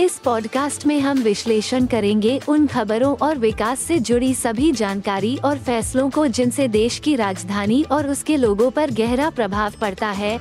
इस पॉडकास्ट में हम विश्लेषण करेंगे उन खबरों और विकास से जुड़ी सभी जानकारी और फैसलों को जिनसे देश की राजधानी और उसके लोगों पर गहरा प्रभाव पड़ता है।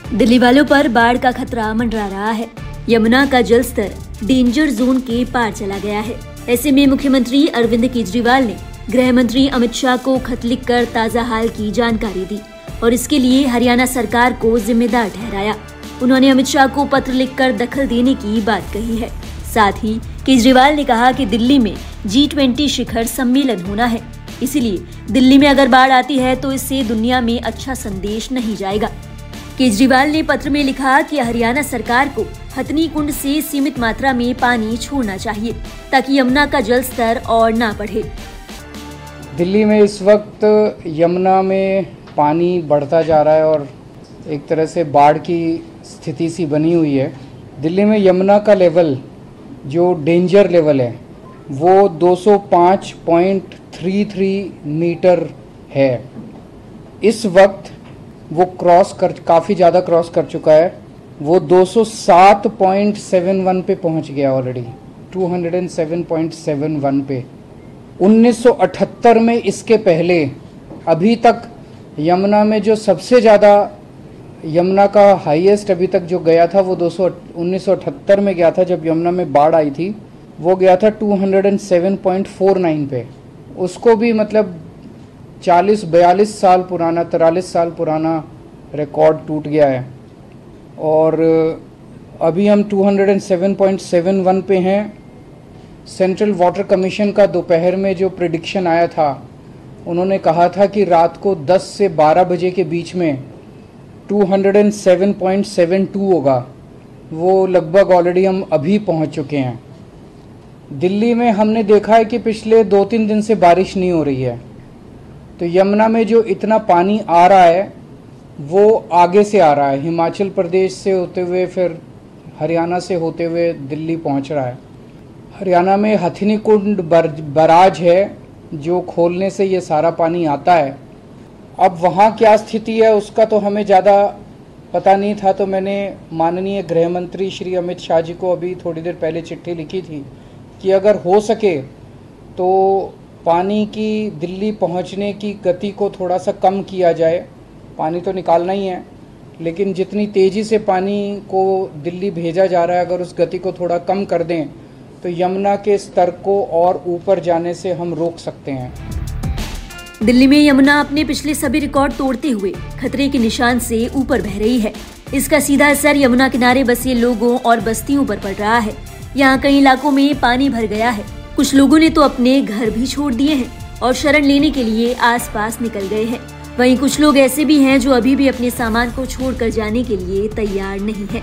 दिल्ली वालों पर बाढ़ का खतरा मंडरा रहा है। यमुना का जल स्तर डेंजर जोन के पार चला गया है। ऐसे में मुख्यमंत्री अरविंद केजरीवाल ने गृह मंत्री अमित शाह को खत लिखकर ताज़ा हाल की जानकारी दी और इसके लिए हरियाणा सरकार को जिम्मेदार ठहराया। उन्होंने अमित शाह को पत्र लिखकर दखल देने की बात कही है। साथ ही केजरीवाल ने कहा कि दिल्ली में जी ट्वेंटी शिखर सम्मेलन होना है। इसीलिए दिल्ली में अगर बाढ़ आती है तो इससे दुनिया में अच्छा संदेश नहीं जाएगा। केजरीवाल ने पत्र में लिखा कि हरियाणा सरकार को हथनी कुंड से सीमित मात्रा में पानी छोड़ना चाहिए, ताकि यमुना का जल स्तर और ना बढ़े। दिल्ली में इस वक्त यमुना में पानी बढ़ता जा रहा है और एक तरह से बाढ़ की स्थिति सी बनी हुई है। दिल्ली में यमुना का लेवल, जो डेंजर लेवल है, वो 205.33 मीटर है। इस वक्त वो क्रॉस कर, काफ़ी ज़्यादा क्रॉस कर चुका है। वो 207.71 पे पहुँच गया ऑलरेडी 207.71 पे। 1978 में इसके पहले, अभी तक यमुना में जो सबसे ज़्यादा यमुना का हाईएस्ट अभी तक जो गया था, वो 200 1978 में गया था, जब यमुना में बाढ़ आई थी, वो गया था 207.49 पे। उसको भी मतलब 40 बयालीस साल पुराना, तिरालीस साल पुराना रिकॉर्ड टूट गया है। और अभी हम 207.71 पे हैं। सेंट्रल वाटर कमीशन का दोपहर में जो प्रिडिक्शन आया था, उन्होंने कहा था कि रात को 10 से 12 बजे के बीच में 207.72 होगा। वो लगभग ऑलरेडी हम अभी पहुँच चुके हैं। दिल्ली में हमने देखा है कि पिछले दो तीन दिन से बारिश नहीं हो रही है। तो यमुना में जो इतना पानी आ रहा है, वो आगे से आ रहा है। हिमाचल प्रदेश से होते हुए, फिर हरियाणा से होते हुए दिल्ली पहुँच रहा है। हरियाणा में हथिनी कुंड बराज है, जो खोलने से ये सारा पानी आता है। अब वहाँ क्या स्थिति है, उसका तो हमें ज़्यादा पता नहीं था तो मैंने माननीय गृह मंत्री श्री अमित शाह जी को अभी थोड़ी देर पहले चिट्ठी लिखी थी कि अगर हो सके तो पानी की दिल्ली पहुँचने की गति को थोड़ा सा कम किया जाए। पानी तो निकालना ही है, लेकिन जितनी तेज़ी से पानी को दिल्ली भेजा जा रहा है, अगर उस गति को थोड़ा कम कर दें तो यमुना के स्तर को और ऊपर जाने से हम रोक सकते हैं। दिल्ली में यमुना अपने पिछले सभी रिकॉर्ड तोड़ते हुए खतरे के निशान से ऊपर बह रही है। इसका सीधा असर यमुना किनारे बसे लोगों और बस्तियों पर पड़ रहा है। यहाँ कई इलाकों में पानी भर गया है। कुछ लोगों ने तो अपने घर भी छोड़ दिए हैं और शरण लेने के लिए आसपास निकल गए हैं। वहीं कुछ लोग ऐसे भी हैं जो अभी भी अपने सामान को छोड़कर जाने के लिए तैयार नहीं है।